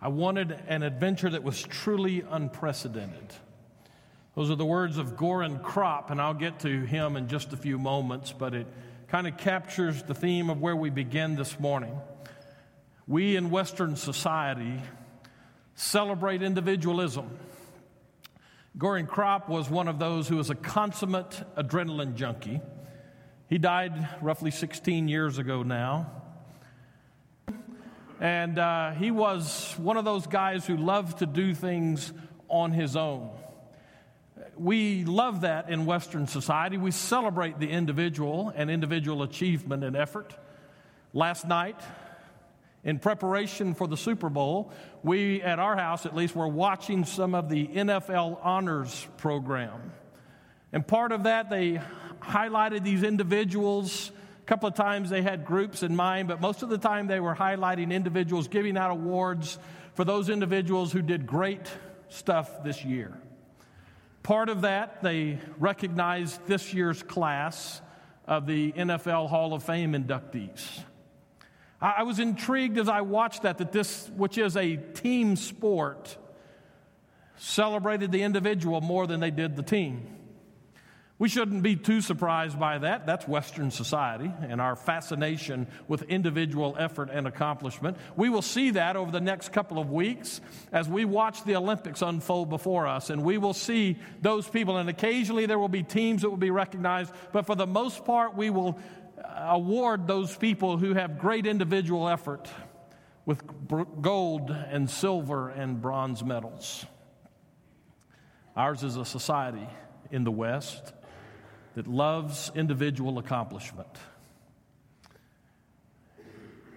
I wanted an adventure that was truly unprecedented. Those are the words of Goran Kropp, and I'll get to him in just a few moments, but it kind of captures the theme of where we begin this morning. We in Western society celebrate individualism. Goran Kropp was one of those who was a consummate adrenaline junkie. He died roughly 16 years ago now. And uh, he was one of those guys who loved to do things on his own. We love that in Western society. We celebrate the individual and individual achievement and effort. Last night, in preparation for the Super Bowl, we, at our house at least, were watching some of the NFL Honors program. And part of that, they highlighted these individuals couple of times they had groups in mind, but most of the time they were highlighting individuals, giving out awards for those individuals who did great stuff this year. Part of that, they recognized this year's class of the NFL Hall of Fame inductees. I was intrigued as I watched that, that this, which is a team sport, celebrated the individual more than they did the team. We shouldn't be too surprised by that. That's Western society and our fascination with individual effort and accomplishment. We will see that over the next couple of weeks as we watch the Olympics unfold before us, and we will see those people. And occasionally there will be teams that will be recognized, but for the most part, we will uh, award those people who have great individual effort with gold and silver and bronze medals. Ours is a society in the West that loves individual accomplishment.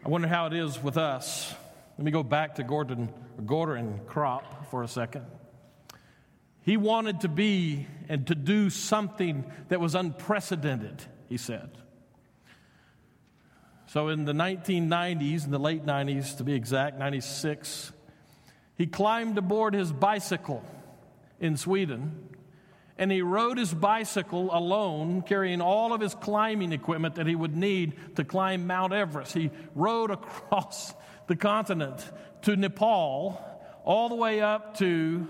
I wonder how it is with us. Let me go back to Gordon, Gordon Kropp for a second. He wanted to be and to do something that was unprecedented, he said. So in the 1990s, in the late 90s to be exact, 96, he climbed aboard his bicycle in Sweden and he rode his bicycle alone, carrying all of his climbing equipment that he would need to climb Mount Everest. He rode across the continent to Nepal, all the way up to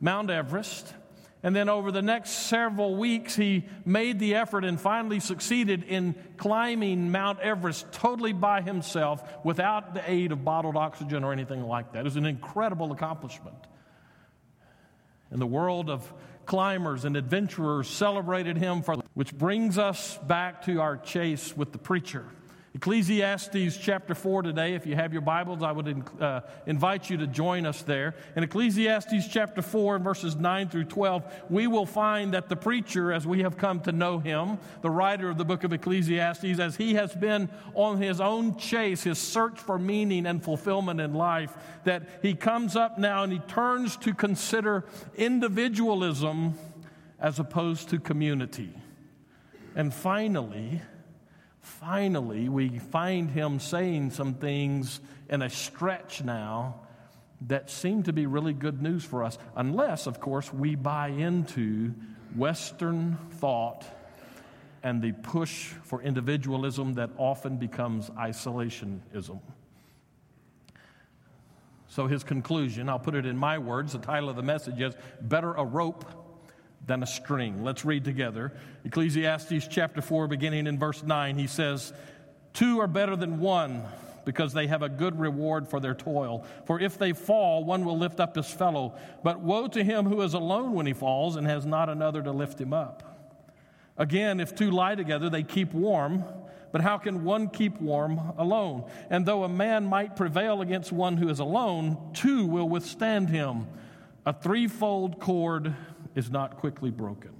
Mount Everest. And then over the next several weeks, he made the effort and finally succeeded in climbing Mount Everest totally by himself without the aid of bottled oxygen or anything like that. It was an incredible accomplishment. In the world of climbers and adventurers celebrated him for, which brings us back to our chase with the preacher. Ecclesiastes chapter 4 today. If you have your Bibles, I would uh, invite you to join us there. In Ecclesiastes chapter 4, verses 9 through 12, we will find that the preacher, as we have come to know him, the writer of the book of Ecclesiastes, as he has been on his own chase, his search for meaning and fulfillment in life, that he comes up now and he turns to consider individualism as opposed to community. And finally, finally, we find him saying some things in a stretch now that seem to be really good news for us, unless, of course, we buy into Western thought and the push for individualism that often becomes isolationism. So, his conclusion, I'll put it in my words, the title of the message is Better a Rope than a string. Let's read together. Ecclesiastes chapter 4, beginning in verse 9, he says, Two are better than one because they have a good reward for their toil. For if they fall, one will lift up his fellow. But woe to him who is alone when he falls and has not another to lift him up. Again, if two lie together, they keep warm. But how can one keep warm alone? And though a man might prevail against one who is alone, two will withstand him. A threefold cord is not quickly broken.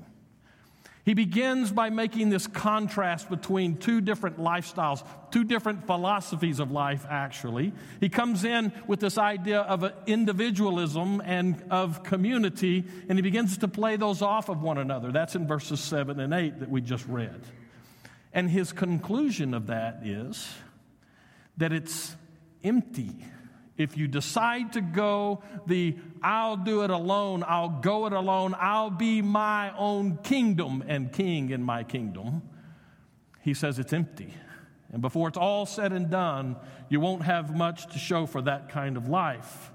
He begins by making this contrast between two different lifestyles, two different philosophies of life, actually. He comes in with this idea of individualism and of community, and he begins to play those off of one another. That's in verses 7 and 8 that we just read. And his conclusion of that is that it's empty if you decide to go the I'll do it alone, I'll go it alone, I'll be my own kingdom and king in my kingdom, he says it's empty. And before it's all said and done, you won't have much to show for that kind of life.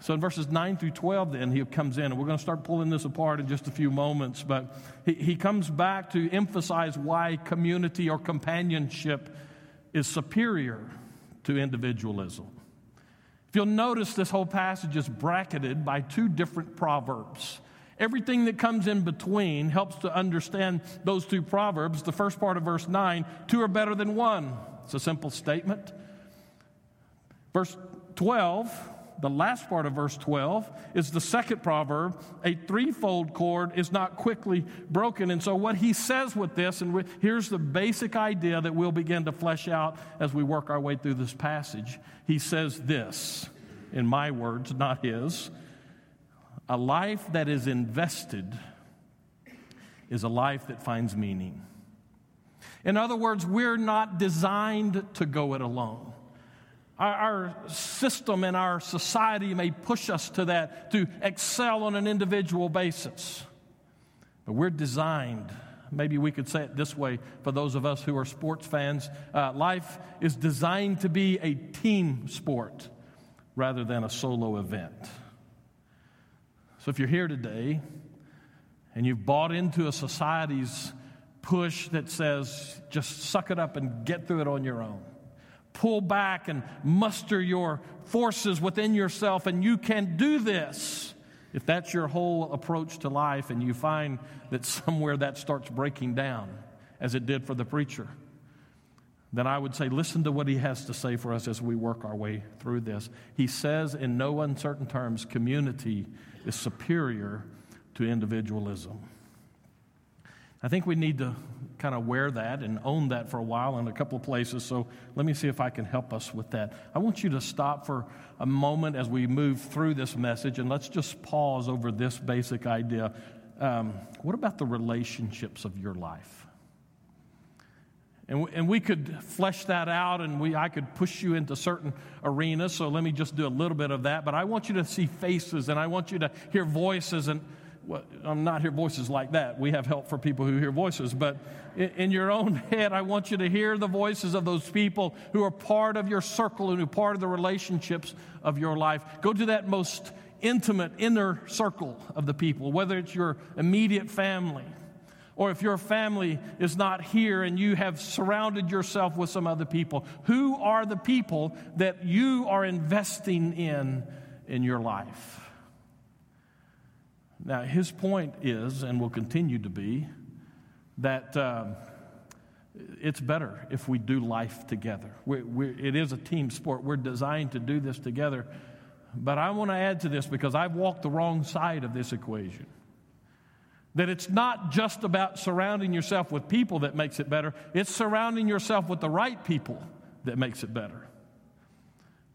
So in verses 9 through 12, then he comes in, and we're going to start pulling this apart in just a few moments. But he, he comes back to emphasize why community or companionship is superior to individualism. If you'll notice, this whole passage is bracketed by two different proverbs. Everything that comes in between helps to understand those two proverbs. The first part of verse 9 two are better than one. It's a simple statement. Verse 12, the last part of verse 12, is the second proverb a threefold cord is not quickly broken. And so, what he says with this, and here's the basic idea that we'll begin to flesh out as we work our way through this passage. He says this, in my words, not his a life that is invested is a life that finds meaning. In other words, we're not designed to go it alone. Our, our, system and our society may push us to that, to excel on an individual basis. But we're designed, maybe we could say it this way for those of us who are sports fans uh, life is designed to be a team sport rather than a solo event. So if you're here today and you've bought into a society's push that says just suck it up and get through it on your own, pull back and muster your forces within yourself, and you can do this. If that's your whole approach to life, and you find that somewhere that starts breaking down, as it did for the preacher, then I would say, listen to what he has to say for us as we work our way through this. He says, in no uncertain terms, community is superior to individualism. I think we need to kind of wear that and own that for a while in a couple of places. So let me see if I can help us with that. I want you to stop for a moment as we move through this message and let's just pause over this basic idea. Um, what about the relationships of your life? And, and we could flesh that out and we, I could push you into certain arenas. So let me just do a little bit of that. But I want you to see faces and I want you to hear voices. And well, I'm not hear voices like that. We have help for people who hear voices. But in, in your own head, I want you to hear the voices of those people who are part of your circle and who are part of the relationships of your life. Go to that most intimate inner circle of the people, whether it's your immediate family or if your family is not here and you have surrounded yourself with some other people, who are the people that you are investing in in your life? Now, his point is, and will continue to be, that um, it's better if we do life together. we we it is a team sport. We're designed to do this together. But I want to add to this because I've walked the wrong side of this equation. That it's not just about surrounding yourself with people that makes it better, it's surrounding yourself with the right people that makes it better.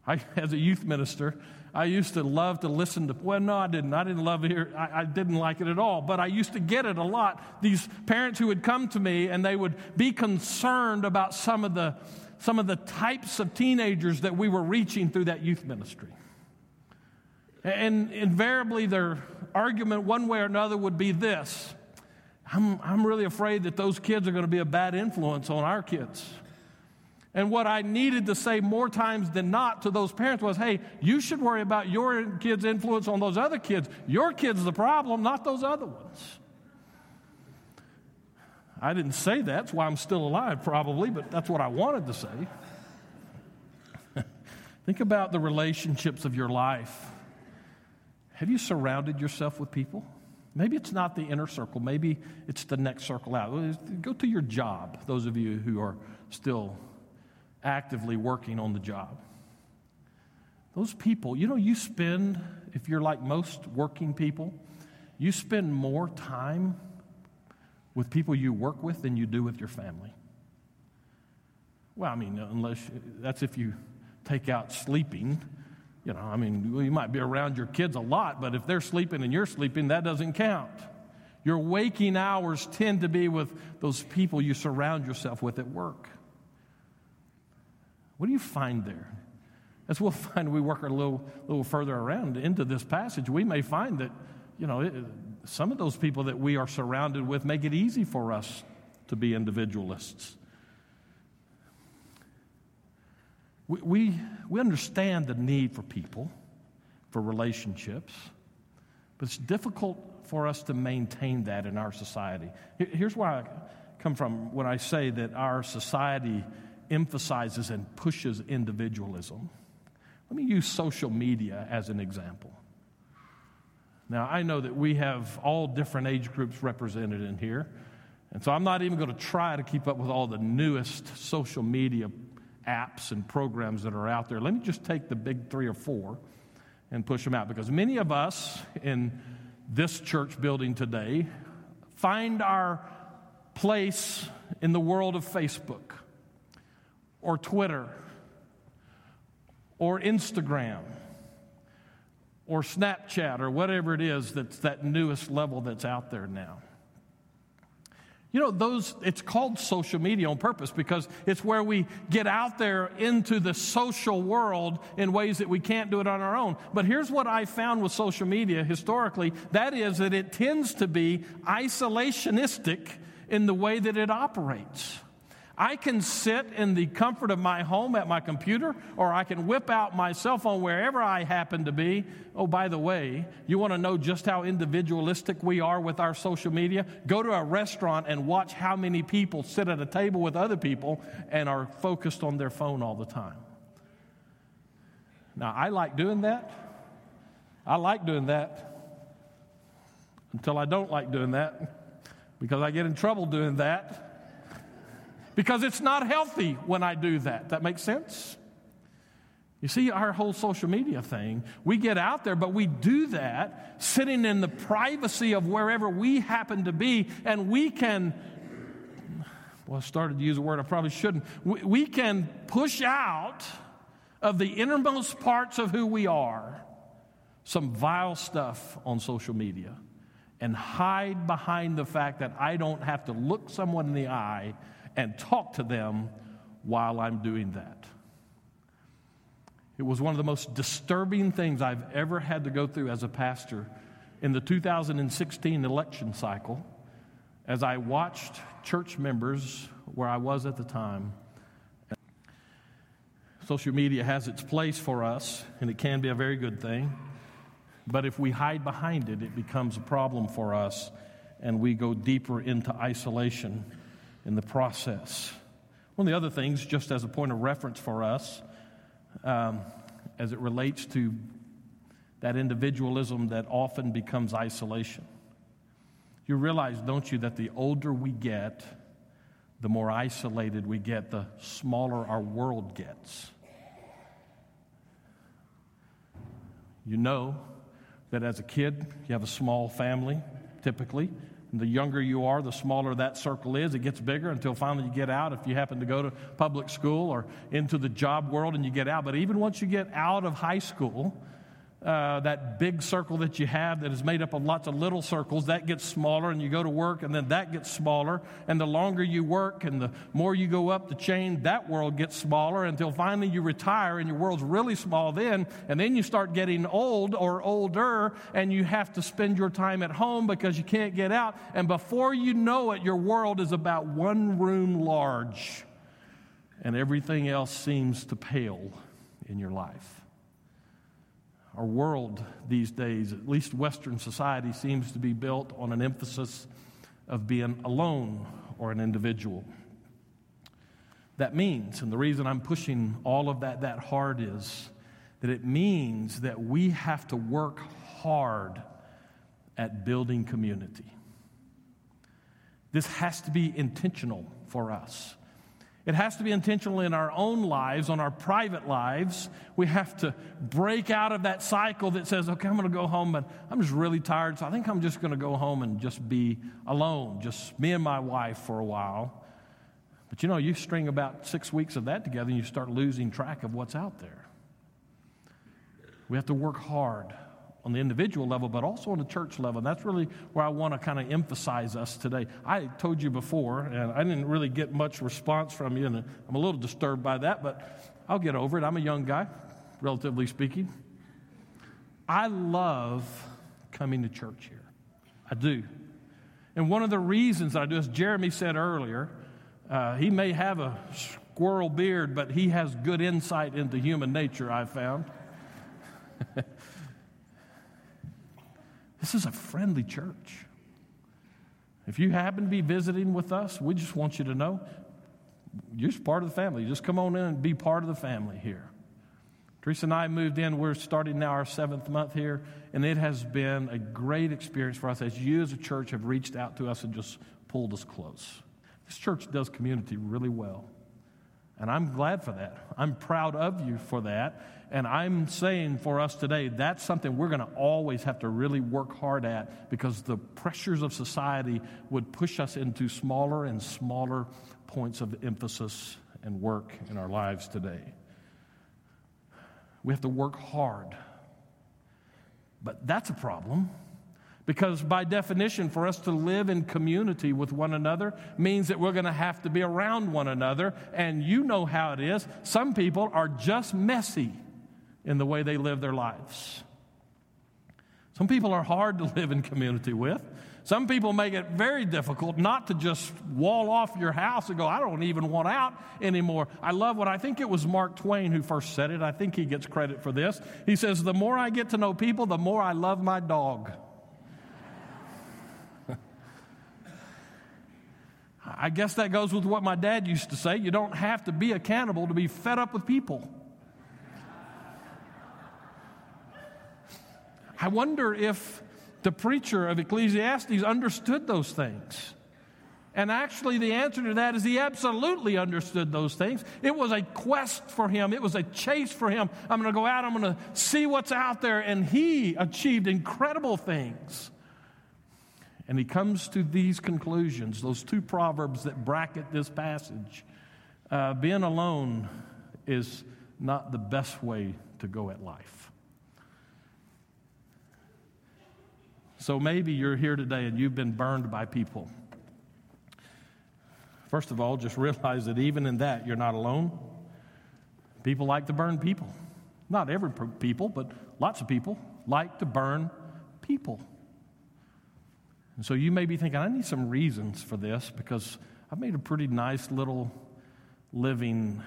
I, as a youth minister, I used to love to listen to, well, no, I didn't. I didn't love hear. I, I, didn't like it at all. But I used to get it a lot. These parents who would come to me and they would be concerned about some of the, some of the types of teenagers that we were reaching through that youth ministry. And invariably, their argument, one way or another, would be this I'm, I'm really afraid that those kids are going to be a bad influence on our kids. And what I needed to say more times than not to those parents was, hey, you should worry about your kids' influence on those other kids. Your kid's the problem, not those other ones. I didn't say that. That's why I'm still alive, probably, but that's what I wanted to say. Think about the relationships of your life. Have you surrounded yourself with people? Maybe it's not the inner circle, maybe it's the next circle out. Go to your job, those of you who are still actively working on the job. Those people, you know, you spend, if you're like most working people, you spend more time with people you work with than you do with your family. Well, I mean, unless that's if you take out sleeping you know, I mean, you might be around your kids a lot, but if they're sleeping and you're sleeping, that doesn't count. Your waking hours tend to be with those people you surround yourself with at work. What do you find there? As we'll find, we work a little, little further around into this passage, we may find that, you know, it, some of those people that we are surrounded with make it easy for us to be individualists. We, we, we understand the need for people. for relationships, but it's difficult for us to maintain that in our society. Here's where I come from when I say that our society emphasizes and pushes individualism. Let me use social media as an example. Now, I know that we have all different age groups represented in here, and so I'm not even going to try to keep up with all the newest social media apps and programs that are out there. Let me just take the big three or four and push them out because many of us in this church building today find our place in the world of Facebook or Twitter or Instagram or Snapchat or whatever it is that's that newest level that's out there now. You know, those, it's called social media on purpose because it's where we get out there into the social world in ways that we can't do it on our own. But here's what I found with social media historically that is, that it tends to be isolationistic in the way that it operates. I can sit in the comfort of my home at my computer, or I can whip out my cell phone wherever I happen to be. Oh, by the way, you want to know just how individualistic we are with our social media? Go to a restaurant and watch how many people sit at a table with other people and are focused on their phone all the time. Now, I like doing that. I like doing that until I don't like doing that because I get in trouble doing that because it's not healthy when I do that. That makes sense? You see, our whole social media thing, we get out there, but we do that sitting in the privacy of wherever we happen to be, and we can, well, I started to use a word I probably shouldn't. We, we can push out of the innermost parts of who we are some vile stuff on social media and hide behind the fact that I don't have to look someone in the eye and talk to them while I'm doing that. It was one of the most disturbing things I've ever had to go through as a pastor in the 2016 election cycle as I watched church members where I was at the time. Social media has its place for us, and it can be a very good thing. But if we hide behind it, it becomes a problem for us, and we go deeper into isolation in the process. One of the other things, just as a point of reference for us, um, as it relates to that individualism that often becomes isolation. You realize, don't you, that the older we get, the more isolated we get, the smaller our world gets. You know that as a kid, you have a small family, typically, the younger you are, the smaller that circle is. It gets bigger until finally you get out if you happen to go to public school or into the job world and you get out. But even once you get out of high school, uh, that big circle that you have that is made up of lots of little circles, that gets smaller, and you go to work, and then that gets smaller. And the longer you work and the more you go up the chain, that world gets smaller until finally you retire and your world's really small then. And then you start getting old or older, and you have to spend your time at home because you can't get out. And before you know it, your world is about one room large, and everything else seems to pale in your life. Our world these days, at least Western society, seems to be built on an emphasis of being alone or an individual. That means, and the reason I'm pushing all of that that hard is that it means that we have to work hard at building community. This has to be intentional for us. It has to be intentional in our own lives, on our private lives. We have to break out of that cycle that says, okay, I'm going to go home, but I'm just really tired, so I think I'm just going to go home and just be alone, just me and my wife for a while. But you know, you string about six weeks of that together and you start losing track of what's out there. We have to work hard on the individual level, but also on the church level. And that's really where I want to kind of emphasize us today. I told you before, and I didn't really get much response from you, and I'm a little disturbed by that, but I'll get over it. I'm a young guy, relatively speaking. I love coming to church here. I do. And one of the reasons I do, as Jeremy said earlier, uh, he may have a squirrel beard, but he has good insight into human nature, I've found. This is a friendly church. If you happen to be visiting with us, we just want you to know you're just part of the family. Just come on in and be part of the family here. Teresa and I moved in. We're starting now our seventh month here, and it has been a great experience for us as you as a church have reached out to us and just pulled us close. This church does community really well. And I'm glad for that. I'm proud of you for that. And I'm saying for us today, that's something we're going to always have to really work hard at because the pressures of society would push us into smaller and smaller points of emphasis and work in our lives today. We have to work hard. But that's a problem because, by definition, for us to live in community with one another means that we're going to have to be around one another. And you know how it is. Some people are just messy in the way they live their lives. Some people are hard to live in community with. Some people make it very difficult not to just wall off your house and go, I don't even want out anymore. I love what I think it was Mark Twain who first said it. I think he gets credit for this. He says, The more I get to know people, the more I love my dog. I guess that goes with what my dad used to say. You don't have to be a cannibal to be fed up with people. I wonder if the preacher of Ecclesiastes understood those things. And actually, the answer to that is he absolutely understood those things. It was a quest for him, it was a chase for him. I'm going to go out, I'm going to see what's out there. And he achieved incredible things. And he comes to these conclusions, those two proverbs that bracket this passage. Uh, being alone is not the best way to go at life. So maybe you're here today and you've been burned by people. First of all, just realize that even in that, you're not alone. People like to burn people. Not every people, but lots of people like to burn people. And so you may be thinking, I need some reasons for this because I've made a pretty nice little living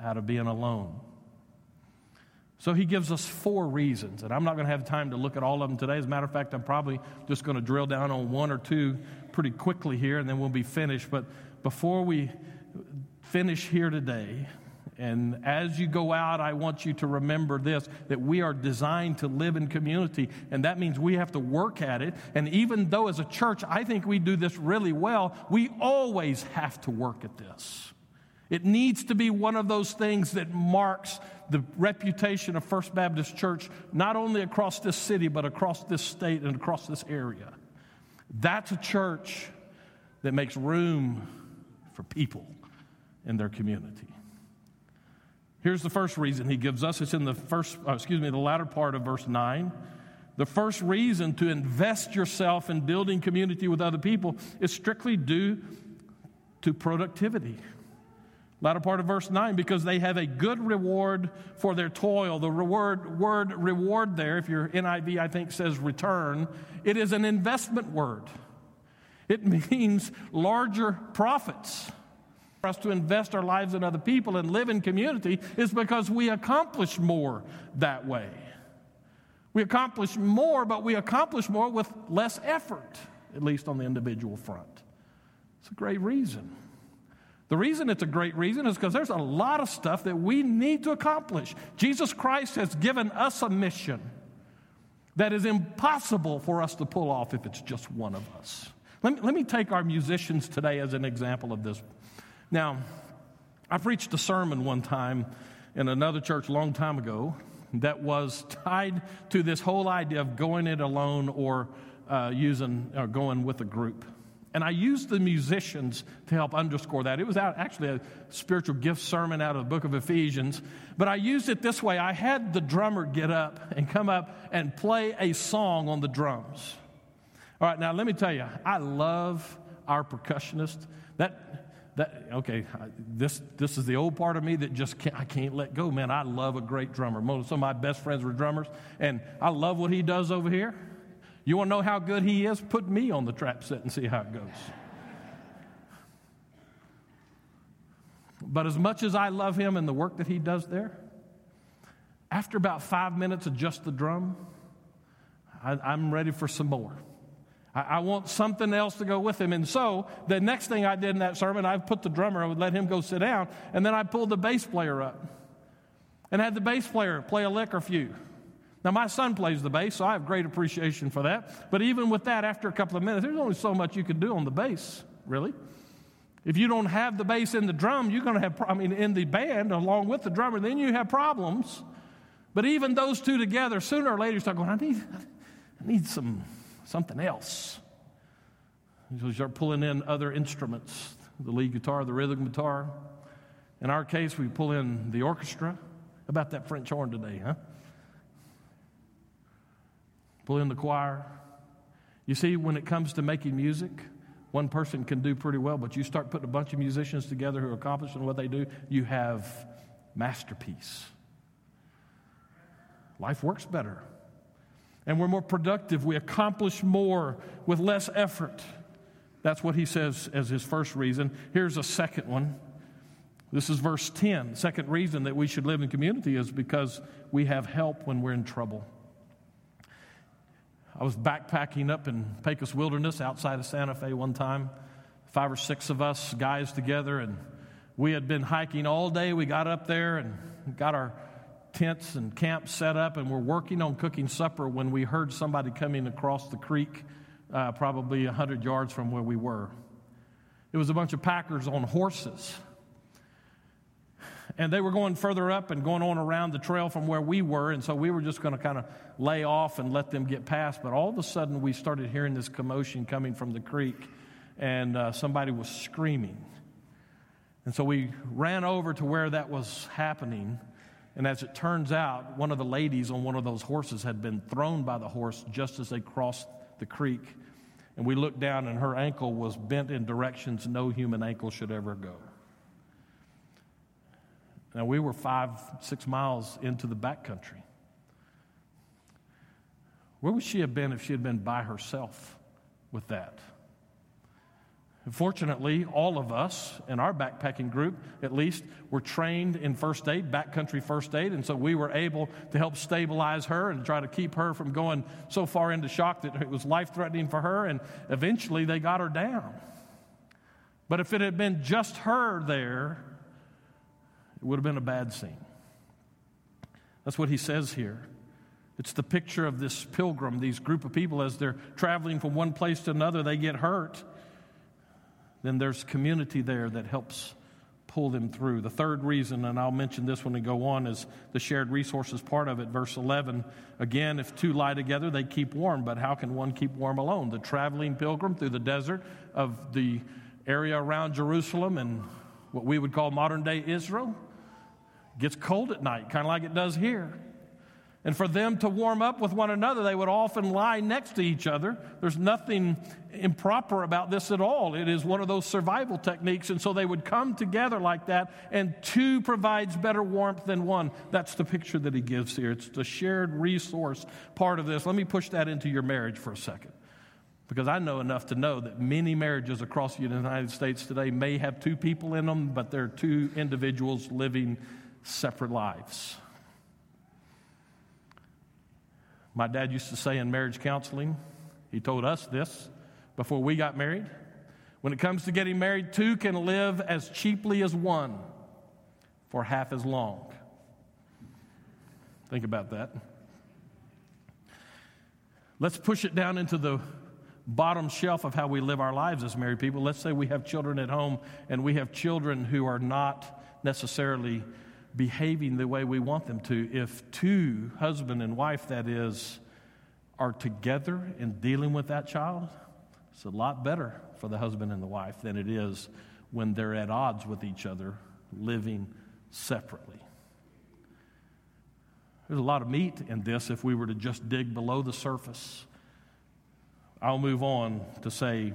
out of being alone. So he gives us four reasons, and I'm not going to have time to look at all of them today. As a matter of fact, I'm probably just going to drill down on one or two pretty quickly here, and then we'll be finished. But before we finish here today, and as you go out, I want you to remember this that we are designed to live in community, and that means we have to work at it. And even though as a church, I think we do this really well, we always have to work at this. It needs to be one of those things that marks the reputation of First Baptist Church, not only across this city, but across this state and across this area. That's a church that makes room for people in their community. Here's the first reason he gives us. It's in the first, uh, excuse me, the latter part of verse 9. The first reason to invest yourself in building community with other people is strictly due to productivity. Latter part of verse 9, because they have a good reward for their toil. The reward, word reward there, if your NIV, I think, says return, it is an investment word. It means larger profits for us to invest our lives in other people and live in community is because we accomplish more that way. We accomplish more, but we accomplish more with less effort, at least on the individual front. It's a great reason. The reason it's a great reason is because there's a lot of stuff that we need to accomplish. Jesus Christ has given us a mission that is impossible for us to pull off if it's just one of us. Let me, let me take our musicians today as an example of this. Now, I preached a sermon one time in another church a long time ago that was tied to this whole idea of going it alone or uh, using or going with a group. And I used the musicians to help underscore that. It was out, actually a spiritual gift sermon out of the book of Ephesians, but I used it this way. I had the drummer get up and come up and play a song on the drums. All right, now let me tell you, I love our percussionist. That that okay this this is the old part of me that just can't, i can't let go. Man i love a great drummer. Some of my best friends were drummers and i love what he does over here. You want to know how good he is? Put me on the trap set and see how it goes. But as much as i love him and the work that he does there after about five minutes of just the drum I, am ready for some more. I, I, want something else to go with him. And so the next thing I did in that sermon, I put the drummer, I would let him go sit down, and then I pulled the bass player up and had the bass player play a lick or few. Now, my son plays the bass, so I have great appreciation for that. But even with that, after a couple of minutes, there's only so much you can do on the bass, really. If you don't have the bass in the drum, you're going to have, I mean, in the band along with the drummer, then you have problems. But even those two together, sooner or later, you start going, I need, I need some, something else. So you start pulling in other instruments the lead guitar, the rhythm guitar. In our case, we pull in the orchestra. About that French horn today, huh? Pull in the choir. You see, when it comes to making music, one person can do pretty well, but you start putting a bunch of musicians together who are accomplishing what they do, you have masterpiece. Life works better. And we're more productive. We accomplish more with less effort. That's what he says as his first reason. Here's a second one. This is verse 10. Second reason that we should live in community is because we have help when we're in trouble. I was backpacking up in Pecos Wilderness outside of Santa Fe one time, five or six of us guys together, and we had been hiking all day. We got up there and got our tents and camps set up, and we're working on cooking supper when we heard somebody coming across the creek, uh, probably 100 yards from where we were. It was a bunch of packers on horses. And they were going further up and going on around the trail from where we were. And so we were just going to kind of lay off and let them get past. But all of a sudden, we started hearing this commotion coming from the creek, and uh, somebody was screaming. And so we ran over to where that was happening. And as it turns out, one of the ladies on one of those horses had been thrown by the horse just as they crossed the creek. And we looked down, and her ankle was bent in directions no human ankle should ever go. Now, we were five, six miles into the backcountry. Where would she have been if she had been by herself with that? Fortunately, all of us in our backpacking group, at least, were trained in first aid, backcountry first aid, and so we were able to help stabilize her and try to keep her from going so far into shock that it was life threatening for her, and eventually they got her down. But if it had been just her there, it would have been a bad scene. That's what he says here. It's the picture of this pilgrim, these group of people, as they're traveling from one place to another, they get hurt. Then there's community there that helps pull them through. The third reason, and I'll mention this when we go on, is the shared resources part of it. Verse 11 again, if two lie together, they keep warm, but how can one keep warm alone? The traveling pilgrim through the desert of the area around Jerusalem and what we would call modern day Israel gets cold at night, kind of like it does here. And for them to warm up with one another, they would often lie next to each other. There's nothing improper about this at all. It is one of those survival techniques. And so they would come together like that, and two provides better warmth than one. That's the picture that he gives here. It's the shared resource part of this. Let me push that into your marriage for a second. Because I know enough to know that many marriages across the United States today may have two people in them, but they're two individuals living separate lives. My dad used to say in marriage counseling, he told us this before we got married. When it comes to getting married, two can live as cheaply as one for half as long. Think about that. Let's push it down into the bottom shelf of how we live our lives as married people. Let's say we have children at home and we have children who are not necessarily behaving the way we want them to. If two, husband and wife, that is, are together in dealing with that child, it's a lot better for the husband and the wife than it is when they're at odds with each other, living separately. There's a lot of meat in this if we were to just dig below the surface. I'll move on to say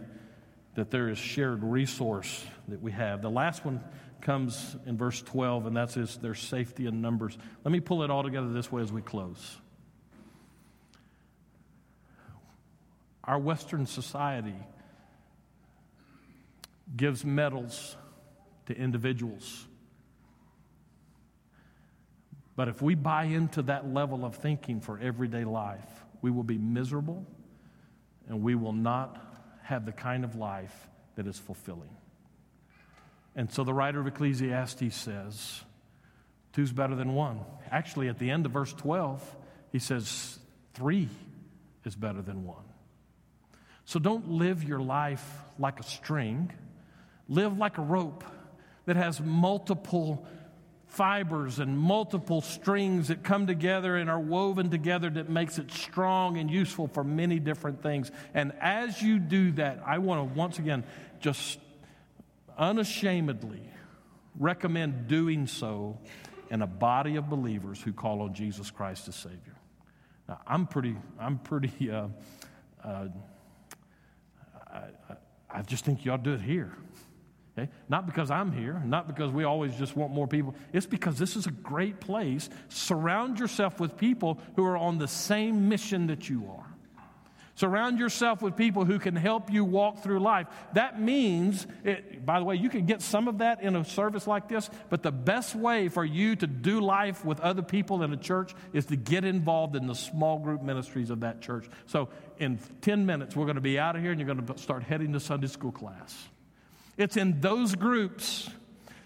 that there is shared resource that we have. The last one comes in verse 12, and that's his, their safety in numbers. Let me pull it all together this way as we close. Our Western society gives medals to individuals. But if we buy into that level of thinking for everyday life, We will be miserable and we will not have the kind of life that is fulfilling. And so the writer of Ecclesiastes says, two's better than one. Actually, at the end of verse 12, he says, three is better than one. So don't live your life like a string, live like a rope that has multiple fibers and multiple strings that come together and are woven together that makes it strong and useful for many different things. And as you do that, I want to once again just unashamedly recommend doing so in a body of believers who call on Jesus Christ as Savior. Now, I'm pretty, I'm pretty, uh, uh, I, I just think to do it here. Okay? Not because I'm here, not because we always just want more people. It's because this is a great place. Surround yourself with people who are on the same mission that you are. Surround yourself with people who can help you walk through life. That means, it, by the way, you can get some of that in a service like this, but the best way for you to do life with other people in a church is to get involved in the small group ministries of that church. So, in 10 minutes, we're going to be out of here and you're going to start heading to Sunday school class. It's in those groups,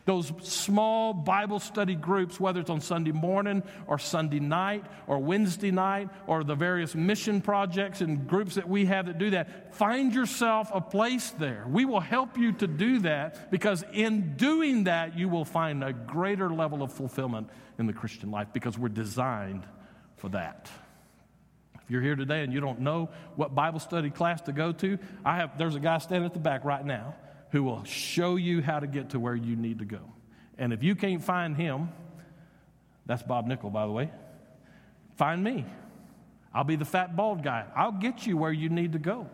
those small Bible study groups, whether it's on Sunday morning or Sunday night or Wednesday night or the various mission projects and groups that we have that do that. Find yourself a place there. We will help you to do that because in doing that, you will find a greater level of fulfillment in the Christian life because we're designed for that. If you're here today and you don't know what Bible study class to go to, I have there's a guy standing at the back right now who will show you how to get to where you need to go. And if you can't find him, that's Bob Nickel, by the way, find me. I'll be the fat, bald guy. I'll get you where you need to go.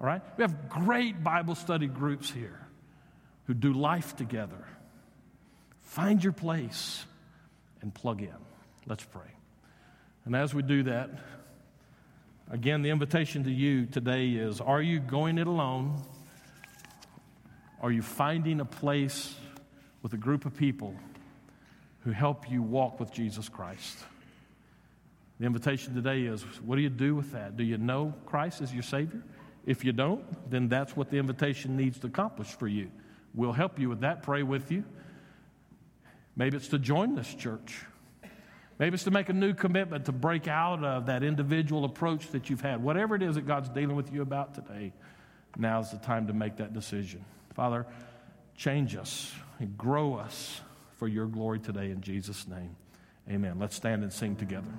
All right? We have great Bible study groups here who do life together. Find your place and plug in. Let's pray. And as we do that, again, the invitation to you today is Are you going it alone? Are you finding a place with a group of people who help you walk with Jesus Christ? The invitation today is what do you do with that? Do you know Christ as your Savior? If you don't, then that's what the invitation needs to accomplish for you. We'll help you with that, pray with you. Maybe it's to join this church. Maybe it's to make a new commitment to break out of that individual approach that you've had. Whatever it is that God's dealing with you about today, now's the time to make that decision. Father, change us and grow us for your glory today in Jesus' name. Amen. Let's stand and sing together.